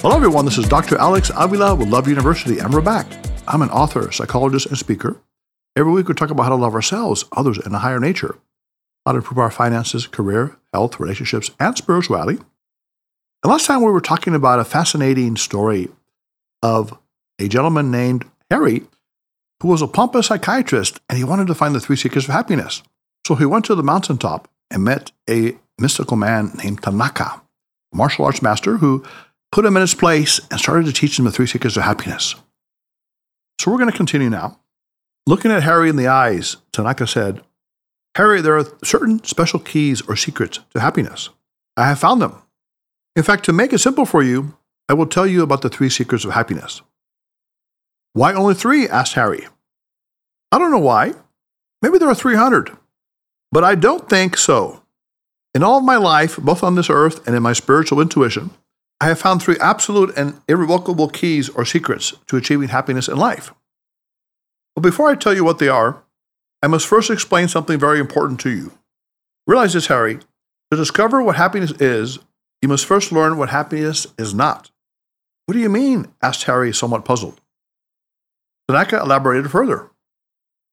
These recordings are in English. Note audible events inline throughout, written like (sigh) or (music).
Hello, everyone. This is Dr. Alex Avila with Love University, and we're back. I'm an author, psychologist, and speaker. Every week, we talk about how to love ourselves, others, and a higher nature, how to improve our finances, career, health, relationships, and spirituality. And last time, we were talking about a fascinating story of a gentleman named Harry who was a pompous psychiatrist and he wanted to find the three secrets of happiness. So he went to the mountaintop and met a mystical man named Tanaka, a martial arts master who put him in his place and started to teach him the three secrets of happiness. So we're going to continue now. Looking at Harry in the eyes, Tanaka said, Harry, there are certain special keys or secrets to happiness. I have found them. In fact, to make it simple for you, I will tell you about the three secrets of happiness. Why only three? asked Harry. I don't know why. Maybe there are 300. But I don't think so. In all of my life, both on this earth and in my spiritual intuition, I have found three absolute and irrevocable keys or secrets to achieving happiness in life. But before I tell you what they are, I must first explain something very important to you. Realize this, Harry. To discover what happiness is, you must first learn what happiness is not. What do you mean? asked Harry, somewhat puzzled. Tanaka elaborated further.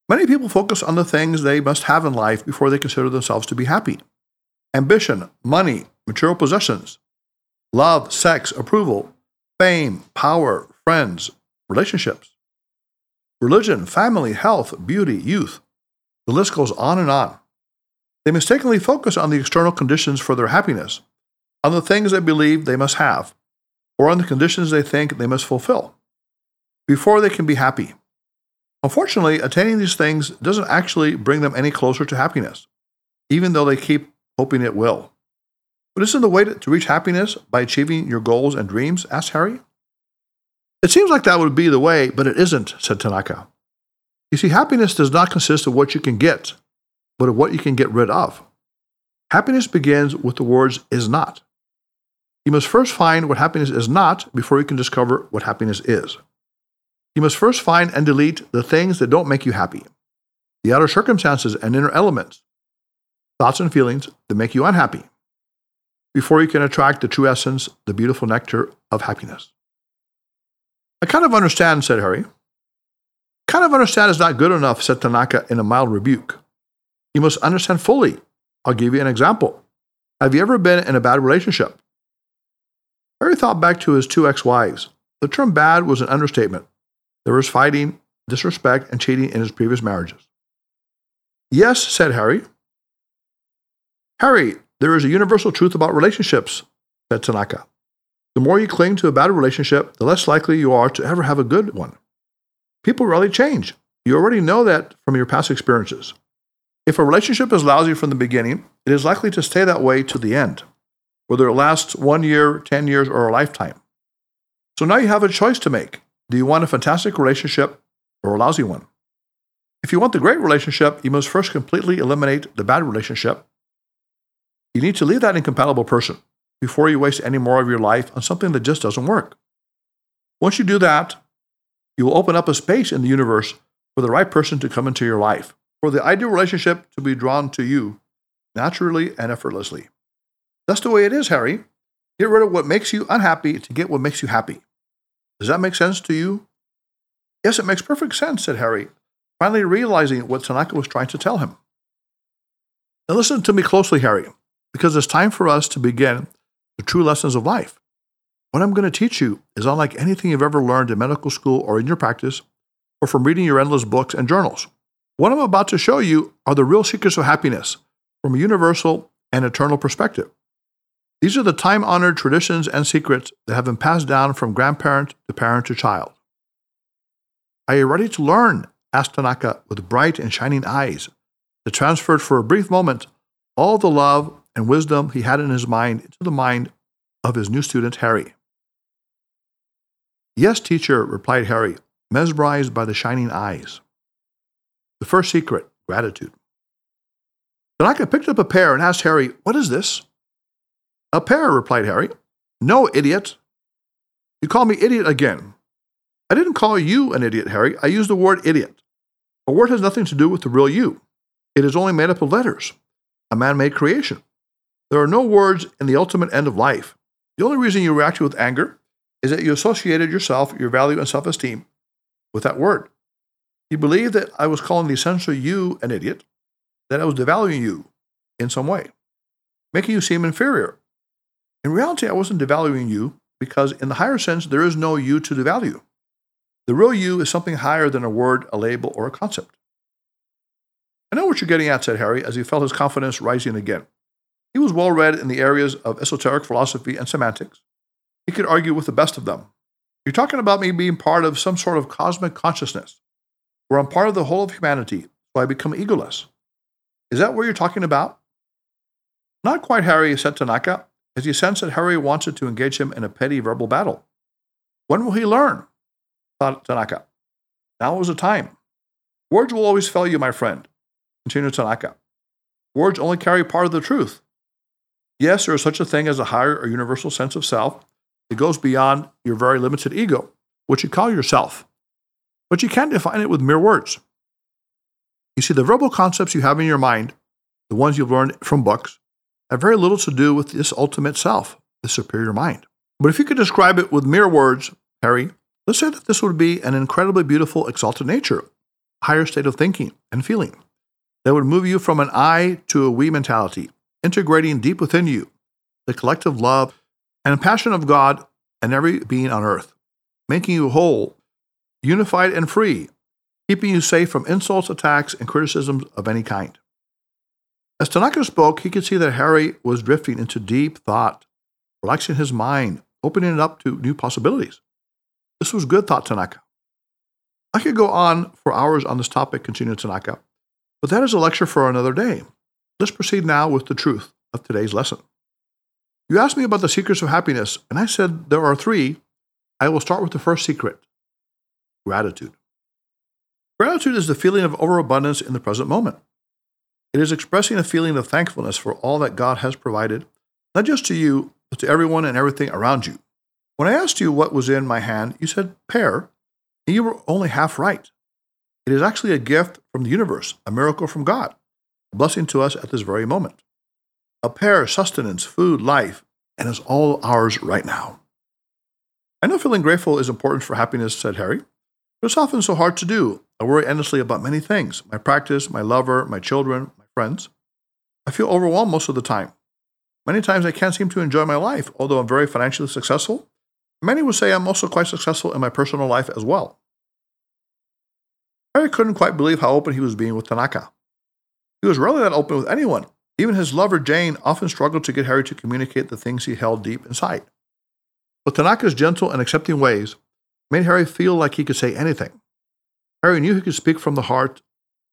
Many people focus on the things they must have in life before they consider themselves to be happy ambition, money, material possessions, love, sex, approval, fame, power, friends, relationships, religion, family, health, beauty, youth. The list goes on and on. They mistakenly focus on the external conditions for their happiness, on the things they believe they must have, or on the conditions they think they must fulfill before they can be happy. Unfortunately, attaining these things doesn't actually bring them any closer to happiness, even though they keep hoping it will. But isn't the way to reach happiness by achieving your goals and dreams? asked Harry. It seems like that would be the way, but it isn't, said Tanaka. You see, happiness does not consist of what you can get, but of what you can get rid of. Happiness begins with the words is not. You must first find what happiness is not before you can discover what happiness is. You must first find and delete the things that don't make you happy, the outer circumstances and inner elements, thoughts and feelings that make you unhappy, before you can attract the true essence, the beautiful nectar of happiness. I kind of understand, said Harry. Kind of understand is not good enough, said Tanaka in a mild rebuke. You must understand fully. I'll give you an example. Have you ever been in a bad relationship? Harry thought back to his two ex wives. The term bad was an understatement. There was fighting, disrespect, and cheating in his previous marriages. Yes, said Harry. Harry, there is a universal truth about relationships, said Tanaka. The more you cling to a bad relationship, the less likely you are to ever have a good one. People rarely change. You already know that from your past experiences. If a relationship is lousy from the beginning, it is likely to stay that way to the end, whether it lasts one year, 10 years, or a lifetime. So now you have a choice to make. Do you want a fantastic relationship or a lousy one? If you want the great relationship, you must first completely eliminate the bad relationship. You need to leave that incompatible person before you waste any more of your life on something that just doesn't work. Once you do that, you will open up a space in the universe for the right person to come into your life, for the ideal relationship to be drawn to you naturally and effortlessly. That's the way it is, Harry. Get rid of what makes you unhappy to get what makes you happy. Does that make sense to you? Yes, it makes perfect sense, said Harry, finally realizing what Tanaka was trying to tell him. Now listen to me closely, Harry, because it's time for us to begin the true lessons of life. What I'm going to teach you is unlike anything you've ever learned in medical school or in your practice, or from reading your endless books and journals. What I'm about to show you are the real secrets of happiness from a universal and eternal perspective. These are the time honored traditions and secrets that have been passed down from grandparent to parent to child. Are you ready to learn? asked Tanaka with bright and shining eyes that transferred for a brief moment all the love and wisdom he had in his mind into the mind of his new student, Harry. Yes, teacher, replied Harry, mesmerized by the shining eyes. The first secret gratitude. Tanaka picked up a pear and asked Harry, What is this? A pear, replied Harry. No, idiot. You call me idiot again. I didn't call you an idiot, Harry. I used the word idiot. A word has nothing to do with the real you. It is only made up of letters, a man made creation. There are no words in the ultimate end of life. The only reason you reacted with anger is that you associated yourself, your value, and self esteem with that word. You believed that I was calling the essential you an idiot, that I was devaluing you in some way, making you seem inferior. In reality, I wasn't devaluing you because, in the higher sense, there is no you to devalue. The real you is something higher than a word, a label, or a concept. I know what you're getting at, said Harry, as he felt his confidence rising again. Was well read in the areas of esoteric philosophy and semantics. He could argue with the best of them. You're talking about me being part of some sort of cosmic consciousness, where I'm part of the whole of humanity, so I become egoless. Is that what you're talking about? Not quite, Harry, said Tanaka, as he sensed that Harry wanted to engage him in a petty verbal battle. When will he learn? thought Tanaka. Now is the time. Words will always fail you, my friend, continued Tanaka. Words only carry part of the truth. Yes, there is such a thing as a higher or universal sense of self. It goes beyond your very limited ego, which you call yourself. But you can't define it with mere words. You see, the verbal concepts you have in your mind, the ones you've learned from books, have very little to do with this ultimate self, the superior mind. But if you could describe it with mere words, Harry, let's say that this would be an incredibly beautiful, exalted nature, higher state of thinking and feeling that would move you from an I to a we mentality, integrating deep within you the collective love and passion of God and every being on earth, making you whole, unified, and free, keeping you safe from insults, attacks, and criticisms of any kind. As Tanaka spoke, he could see that Harry was drifting into deep thought, relaxing his mind, opening it up to new possibilities. This was good, thought Tanaka. I could go on for hours on this topic, continued Tanaka, but that is a lecture for another day. Let's proceed now with the truth of today's lesson. You asked me about the secrets of happiness, and I said there are three. I will start with the first secret gratitude. Gratitude is the feeling of overabundance in the present moment. It is expressing a feeling of thankfulness for all that God has provided, not just to you, but to everyone and everything around you. When I asked you what was in my hand, you said pear, and you were only half right. It is actually a gift from the universe, a miracle from God blessing to us at this very moment. A pear, sustenance, food, life, and is all ours right now. I know feeling grateful is important for happiness, said Harry, but it's often so hard to do. I worry endlessly about many things my practice, my lover, my children, my friends. I feel overwhelmed most of the time. Many times I can't seem to enjoy my life, although I'm very financially successful. Many would say I'm also quite successful in my personal life as well. Harry couldn't quite believe how open he was being with Tanaka. He was rarely that open with anyone. Even his lover, Jane, often struggled to get Harry to communicate the things he held deep inside. But Tanaka's gentle and accepting ways made Harry feel like he could say anything. Harry knew he could speak from the heart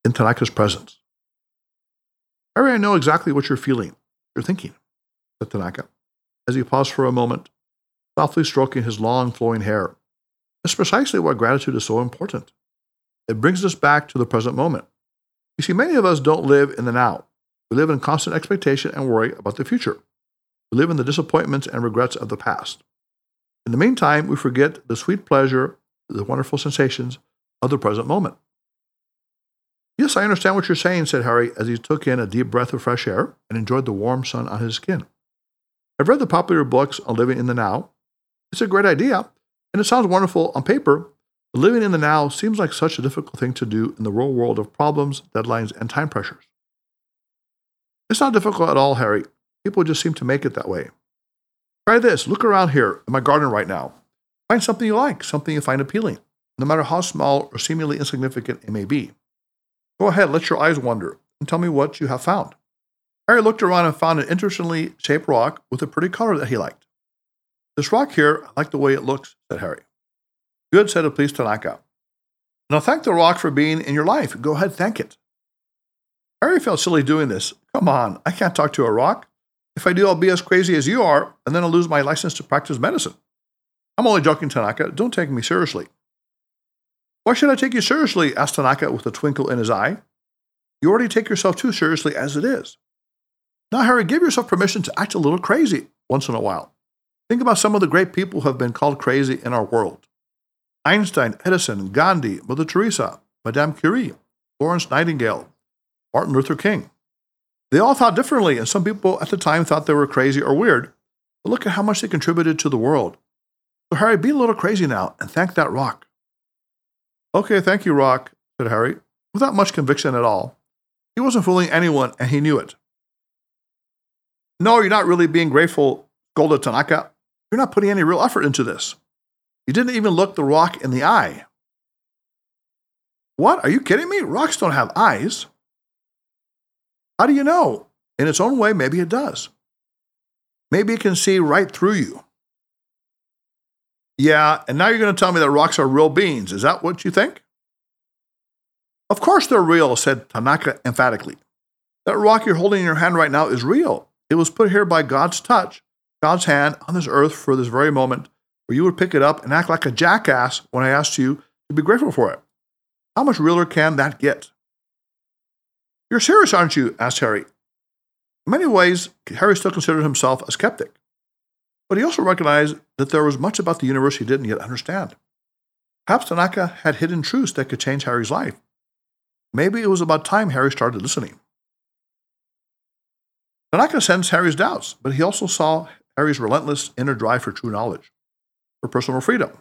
in Tanaka's presence. Harry, I know exactly what you're feeling, you're thinking, said Tanaka, as he paused for a moment, softly stroking his long flowing hair. That's precisely why gratitude is so important. It brings us back to the present moment. You see, many of us don't live in the now. We live in constant expectation and worry about the future. We live in the disappointments and regrets of the past. In the meantime, we forget the sweet pleasure, the wonderful sensations of the present moment. Yes, I understand what you're saying, said Harry as he took in a deep breath of fresh air and enjoyed the warm sun on his skin. I've read the popular books on living in the now. It's a great idea, and it sounds wonderful on paper, Living in the now seems like such a difficult thing to do in the real world of problems, deadlines, and time pressures. It's not difficult at all, Harry. People just seem to make it that way. Try this. Look around here in my garden right now. Find something you like, something you find appealing, no matter how small or seemingly insignificant it may be. Go ahead, let your eyes wander, and tell me what you have found. Harry looked around and found an interestingly shaped rock with a pretty color that he liked. This rock here, I like the way it looks, said Harry. Good, said the police Tanaka. Now thank the rock for being in your life. Go ahead, thank it. Harry felt silly doing this. Come on, I can't talk to a rock. If I do, I'll be as crazy as you are, and then I'll lose my license to practice medicine. I'm only joking, Tanaka. Don't take me seriously. Why should I take you seriously? asked Tanaka with a twinkle in his eye. You already take yourself too seriously as it is. Now, Harry, give yourself permission to act a little crazy once in a while. Think about some of the great people who have been called crazy in our world. Einstein, Edison, Gandhi, Mother Teresa, Madame Curie, Florence Nightingale, Martin Luther King. They all thought differently, and some people at the time thought they were crazy or weird. But look at how much they contributed to the world. So, Harry, be a little crazy now and thank that rock. Okay, thank you, Rock, said Harry, without much conviction at all. He wasn't fooling anyone, and he knew it. No, you're not really being grateful, scolded Tanaka. You're not putting any real effort into this. You didn't even look the rock in the eye. What? Are you kidding me? Rocks don't have eyes. How do you know? In its own way, maybe it does. Maybe it can see right through you. Yeah, and now you're going to tell me that rocks are real beings. Is that what you think? Of course they're real, said Tanaka emphatically. That rock you're holding in your hand right now is real. It was put here by God's touch, God's hand on this earth for this very moment, where you would pick it up and act like a jackass when I asked you to be grateful for it. How much realer can that get? You're serious, aren't you? asked Harry. In many ways, Harry still considered himself a skeptic. But he also recognized that there was much about the universe he didn't yet understand. Perhaps Tanaka had hidden truths that could change Harry's life. Maybe it was about time Harry started listening. Tanaka sensed Harry's doubts, but he also saw Harry's relentless inner drive for true knowledge, for personal freedom.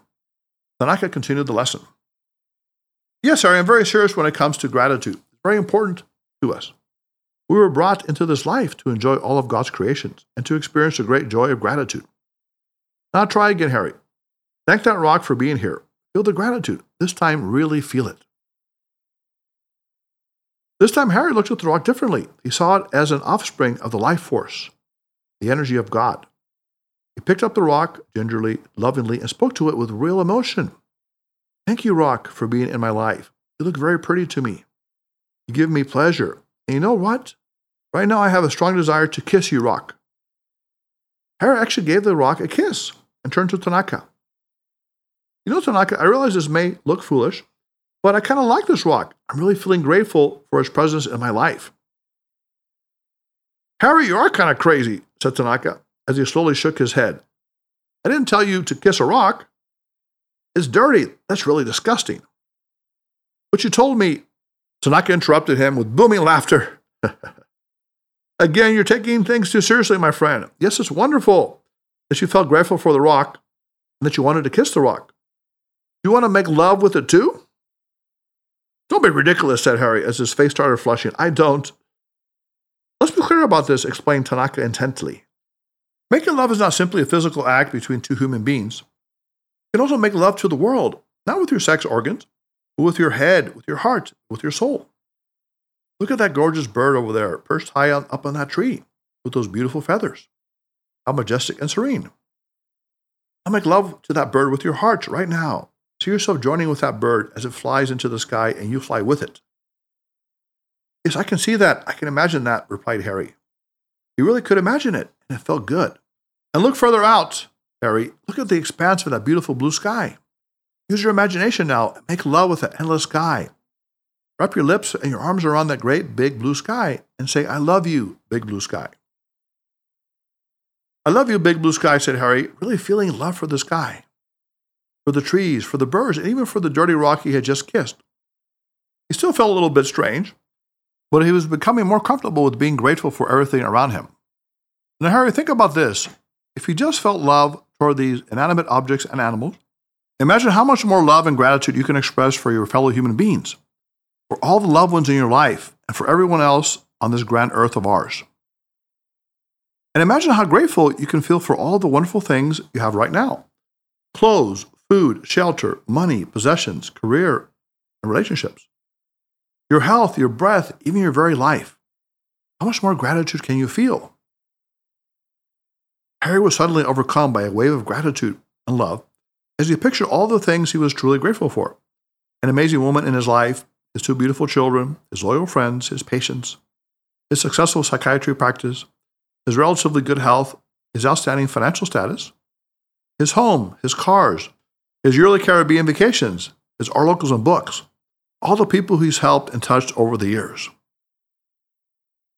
Tanaka continued the lesson. Yes, Harry, I'm very serious when it comes to gratitude. It's very important to us. We were brought into this life to enjoy all of God's creations and to experience the great joy of gratitude. Now try again, Harry. Thank that rock for being here. Feel the gratitude. This time, really feel it. This time, Harry looked at the rock differently. He saw it as an offspring of the life force, the energy of God. He picked up the rock gingerly, lovingly, and spoke to it with real emotion. Thank you, rock, for being in my life. You look very pretty to me. You give me pleasure. And you know what? Right now, I have a strong desire to kiss you, rock. Harry actually gave the rock a kiss and turned to Tanaka. You know, Tanaka, I realize this may look foolish, but I kind of like this rock. I'm really feeling grateful for its presence in my life. Harry, you are kind of crazy, said Tanaka as he slowly shook his head. I didn't tell you to kiss a rock. It's dirty. That's really disgusting. But you told me. Tanaka interrupted him with booming laughter. (laughs) Again, you're taking things too seriously, my friend. Yes, it's wonderful that you felt grateful for the rock and that you wanted to kiss the rock. Do you want to make love with it too? Don't be ridiculous, said Harry as his face started flushing. I don't. Let's be clear about this, explained Tanaka intently. Making love is not simply a physical act between two human beings. You can also make love to the world, not with your sex organs, but with your head, with your heart, with your soul. Look at that gorgeous bird over there, perched high on, up on that tree with those beautiful feathers. How majestic and serene. Now make love to that bird with your heart right now. See yourself joining with that bird as it flies into the sky and you fly with it. Yes, I can see that. I can imagine that, replied Harry. He really could imagine it, and it felt good. And look further out, Harry. Look at the expanse of that beautiful blue sky. Use your imagination now make love with that endless sky. Wrap your lips and your arms around that great big blue sky and say, I love you, big blue sky. I love you, big blue sky, said Harry, really feeling love for the sky for the trees, for the birds, and even for the dirty rock he had just kissed. He still felt a little bit strange, but he was becoming more comfortable with being grateful for everything around him. Now, Harry, think about this. If you just felt love toward these inanimate objects and animals, imagine how much more love and gratitude you can express for your fellow human beings, for all the loved ones in your life, and for everyone else on this grand earth of ours. And imagine how grateful you can feel for all the wonderful things you have right now clothes, food, shelter, money, possessions, career, and relationships. Your health, your breath, even your very life. How much more gratitude can you feel? Harry was suddenly overcome by a wave of gratitude and love as he pictured all the things he was truly grateful for an amazing woman in his life, his two beautiful children, his loyal friends, his patients, his successful psychiatry practice, his relatively good health, his outstanding financial status, his home, his cars, his yearly Caribbean vacations, his articles and books, all the people he's helped and touched over the years.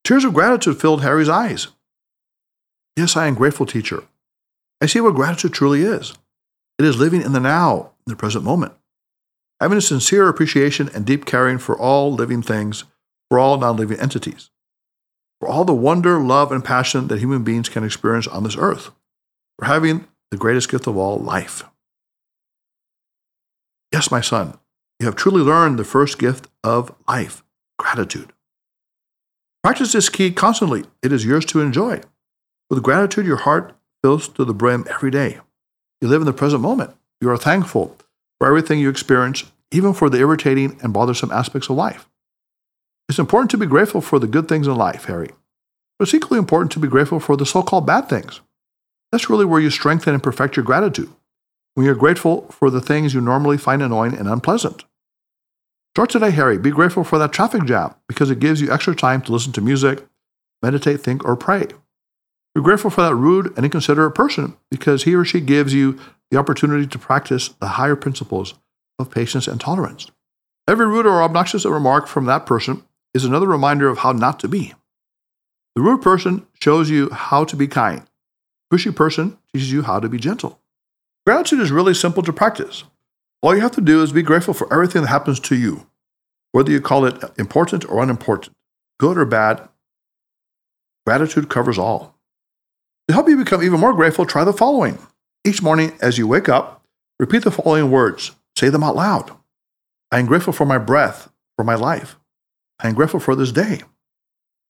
Tears of gratitude filled Harry's eyes. Yes, I am grateful, teacher. I see what gratitude truly is. It is living in the now, in the present moment, having a sincere appreciation and deep caring for all living things, for all non living entities, for all the wonder, love, and passion that human beings can experience on this earth, for having the greatest gift of all, life. Yes, my son, you have truly learned the first gift of life gratitude. Practice this key constantly. It is yours to enjoy. With gratitude, your heart fills to the brim every day. You live in the present moment. You are thankful for everything you experience, even for the irritating and bothersome aspects of life. It's important to be grateful for the good things in life, Harry. But it's equally important to be grateful for the so called bad things. That's really where you strengthen and perfect your gratitude. When you're grateful for the things you normally find annoying and unpleasant. Start today, Harry. Be grateful for that traffic jam because it gives you extra time to listen to music, meditate, think, or pray. Be grateful for that rude and inconsiderate person because he or she gives you the opportunity to practice the higher principles of patience and tolerance. Every rude or obnoxious remark from that person is another reminder of how not to be. The rude person shows you how to be kind. Pushy person teaches you how to be gentle. Gratitude is really simple to practice. All you have to do is be grateful for everything that happens to you, whether you call it important or unimportant, good or bad. Gratitude covers all. To help you become even more grateful, try the following. Each morning as you wake up, repeat the following words. Say them out loud. I am grateful for my breath, for my life. I am grateful for this day.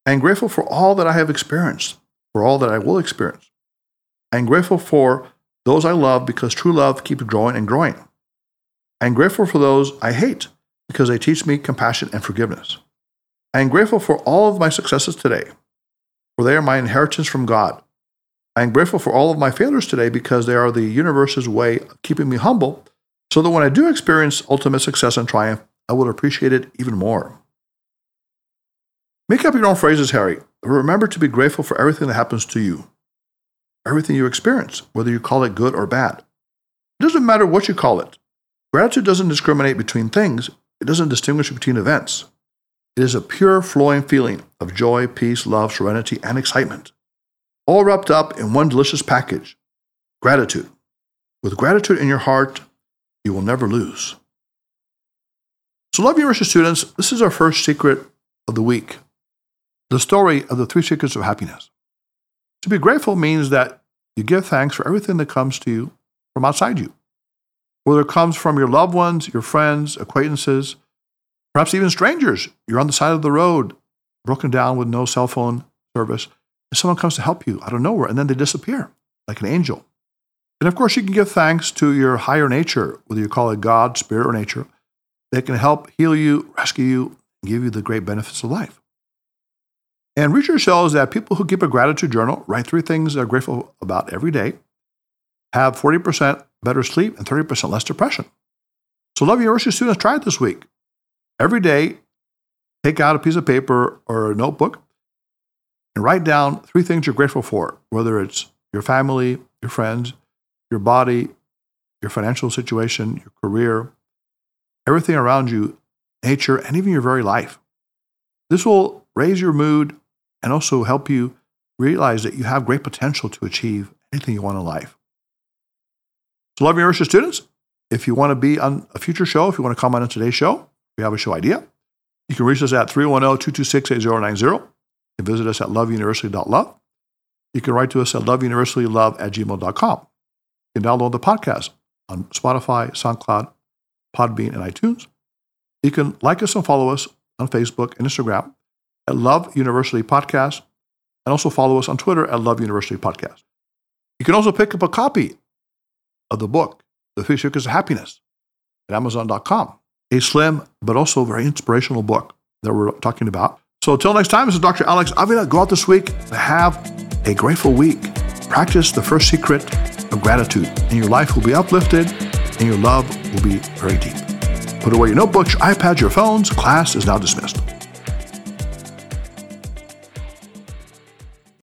I am grateful for all that I have experienced, for all that I will experience. I am grateful for those I love because true love keeps growing and growing. I am grateful for those I hate because they teach me compassion and forgiveness. I am grateful for all of my successes today, for they are my inheritance from God. I am grateful for all of my failures today because they are the universe's way of keeping me humble so that when I do experience ultimate success and triumph, I will appreciate it even more. Make up your own phrases, Harry. Remember to be grateful for everything that happens to you, everything you experience, whether you call it good or bad. It doesn't matter what you call it. Gratitude doesn't discriminate between things, it doesn't distinguish between events. It is a pure, flowing feeling of joy, peace, love, serenity, and excitement, all wrapped up in one delicious package gratitude. With gratitude in your heart, you will never lose. So, Love University students, this is our first secret of the week the story of the three secrets of happiness. To be grateful means that you give thanks for everything that comes to you from outside you, whether it comes from your loved ones, your friends, acquaintances, perhaps even strangers. You're on the side of the road, broken down with no cell phone service, and someone comes to help you out of nowhere, and then they disappear like an angel. And of course, you can give thanks to your higher nature, whether you call it God, spirit, or nature, that can help heal you, rescue you, give you the great benefits of life. And research shows that people who keep a gratitude journal, write three things they're grateful about every day, have 40% better sleep and 30% less depression. So, Love University students, try it this week. Every day, take out a piece of paper or a notebook and write down three things you're grateful for, whether it's your family, your friends, your body, your financial situation, your career, everything around you, nature, and even your very life. This will raise your mood and also help you realize that you have great potential to achieve anything you want in life. So, love your University students, if you want to be on a future show, if you want to comment on today's show, we have a show idea. You can reach us at 310 226 8090. Visit us at loveuniversity.love. You can write to us at loveuniversitylove at gmail.com. You can download the podcast on Spotify, SoundCloud, Podbean, and iTunes. You can like us and follow us on Facebook and Instagram at Love University Podcast, and also follow us on Twitter at Love University Podcast. You can also pick up a copy of the book, The Secrets of Happiness, at Amazon.com. A slim but also very inspirational book that we're talking about. So until next time, this is Dr. Alex Avila. Go out this week and have a grateful week. Practice the first secret of gratitude, and your life will be uplifted and your love will be very deep. Put away your notebooks, your iPads, your phones. Class is now dismissed.